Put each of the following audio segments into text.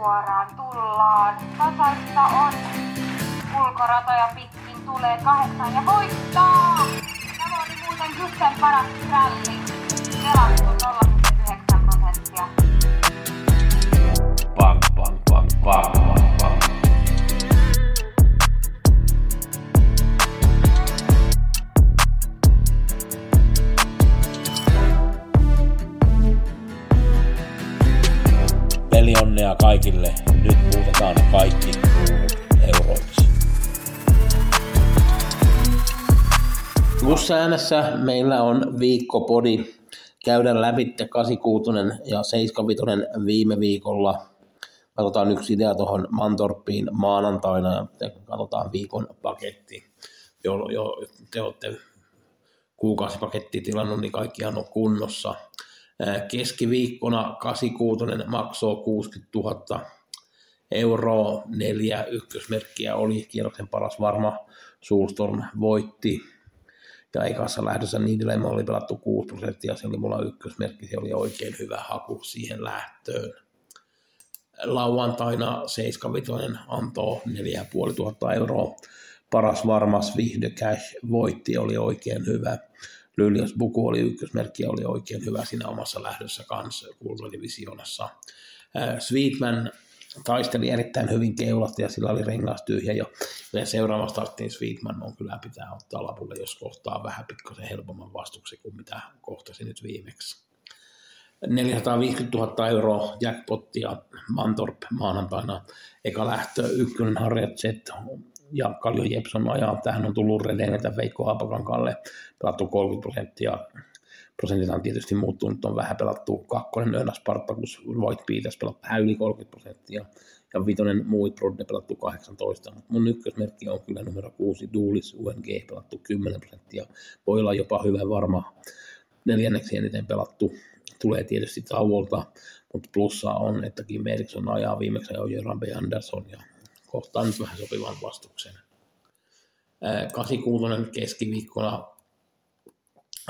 suoraan tullaan. Tasaista on. Ulkoratoja pitkin tulee kahdeksan ja voittaa! Tämä oli muuten Gusten paras ralli. Pelattu 0,9 Pelionnea kaikille. Nyt muutetaan kaikki kruunut euroiksi. Plus äänessä meillä on viikkopodi. Käydään läpi 86 ja 75 viime viikolla. Katsotaan yksi idea tuohon Mantorppiin maanantaina ja katsotaan viikon paketti, jo, jo te olette kuukausipaketti tilannut, niin kaikkihan on kunnossa. Keskiviikkona 86 maksoi 60 000 euroa, neljä ykkösmerkkiä oli, kierroksen paras varma, Suurstorm voitti, ja ekassa lähdössä Niidilemma oli pelattu 6 prosenttia, se oli mulla ykkösmerkki, se oli oikein hyvä haku siihen lähtöön. Lauantaina 75 antoi 4500 euroa, paras varmas Vihde Cash voitti, oli oikein hyvä. Lylios Buku oli ykkösmerkki ja oli oikein hyvä siinä omassa lähdössä kanssa kultadivisioonassa. Sweetman taisteli erittäin hyvin keulasta ja sillä oli rengas tyhjä jo. Ja seuraava starttiin Sweetman on kyllä pitää ottaa lapulle, jos kohtaa vähän pikkasen helpomman vastuksen kuin mitä kohtasi nyt viimeksi. 450 000 euroa jackpottia Mantorp maanantaina. Eka lähtö, ykkönen Harriet Z ja Kaljo Jepson ajaa. Tähän on tullut Redenetä Veikko Haapakankalle pelattu 30 prosenttia. Prosentit on tietysti muuttunut, on vähän pelattu kakkonen Öna Spartacus, Voit Peters pelattu vähän yli 30 prosenttia ja vitonen Muit Brodde pelattu 18, mutta mun ykkösmerkki on kyllä numero 6 Duulis UNG pelattu 10 prosenttia, voi olla jopa hyvä varma neljänneksi eniten pelattu, tulee tietysti tauolta, mutta plussaa on, että Kim Eriksson ajaa viimeksi jo Jöran B. Anderson ja kohtaa nyt vähän sopivan vastuksen. 86 keskiviikkona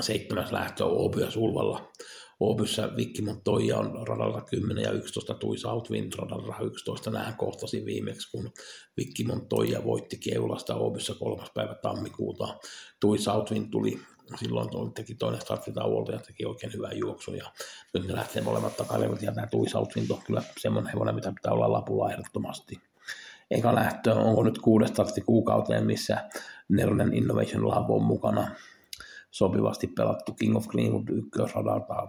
seitsemäs lähtö Ooby ja Sulvalla. Oobyssä Vikki Montoya on radalla 10 ja 11, Tui Southwind radalla 11. Nähän kohtasin viimeksi, kun Vikki Montoya voitti Keulasta Oobyssä kolmas päivä tammikuuta. Tui Southwind tuli silloin tuli, teki toinen starttitauolta ja teki oikein hyvää juoksua. Ja nyt ne lähtee molemmat takailevat ja tämä Tui Southwind on kyllä semmoinen hevonen, mitä pitää olla lapulla ehdottomasti eka lähtö, onko nyt kuudes startti kuukauteen, missä Neronen Innovation Lab on mukana. Sopivasti pelattu King of Greenwood ykkösradalta,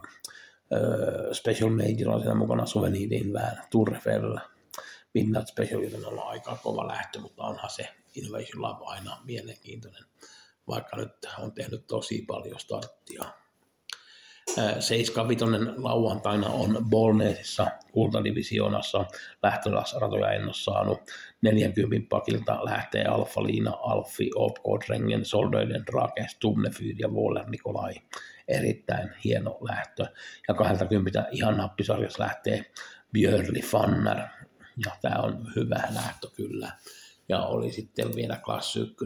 Special Major on siinä mukana Suvenidin vähän, Turrefell, Midnight Special, joten on aika kova lähtö, mutta onhan se Innovation Lab aina mielenkiintoinen, vaikka nyt on tehnyt tosi paljon starttia. 75 lauantaina on Bolneesissa kultadivisioonassa lähtöratoja en ole saanut. 40 pakilta lähtee Alfa Liina, Alfi, Opkodrengen, Soldoiden, Drake, Stumnefyr ja Waller Nikolai. Erittäin hieno lähtö. Ja 20 ihan nappisarjassa lähtee Björli Fanner. Ja tämä on hyvä lähtö kyllä. Ja oli sitten vielä Klass 1,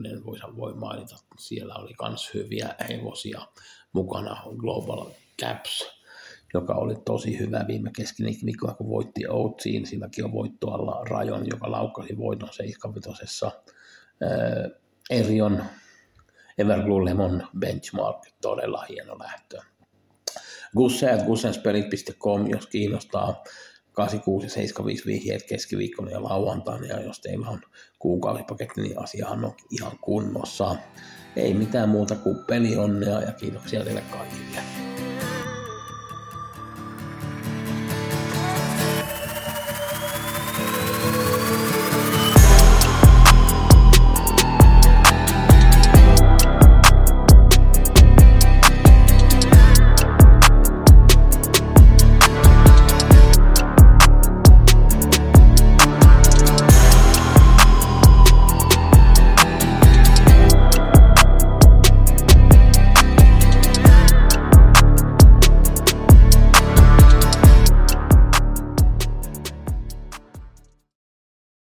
voi mainita, siellä oli myös hyviä hevosia mukana Global Caps, joka oli tosi hyvä viime keskiviikkoa, kun voitti Outsiin. Silläkin on voitto alla Rajon, joka laukkasi voiton 75. Äh, Erion Everglue Lemon Benchmark, todella hieno lähtö. Gusseat, gussenspelit.com, jos kiinnostaa 86 ja 75 vihjeet keskiviikkona ja lauantaina, ja jos teillä on kuukausipaketti, niin asiahan on ihan kunnossa. Ei mitään muuta kuin pelionnea ja kiitoksia teille kaikille.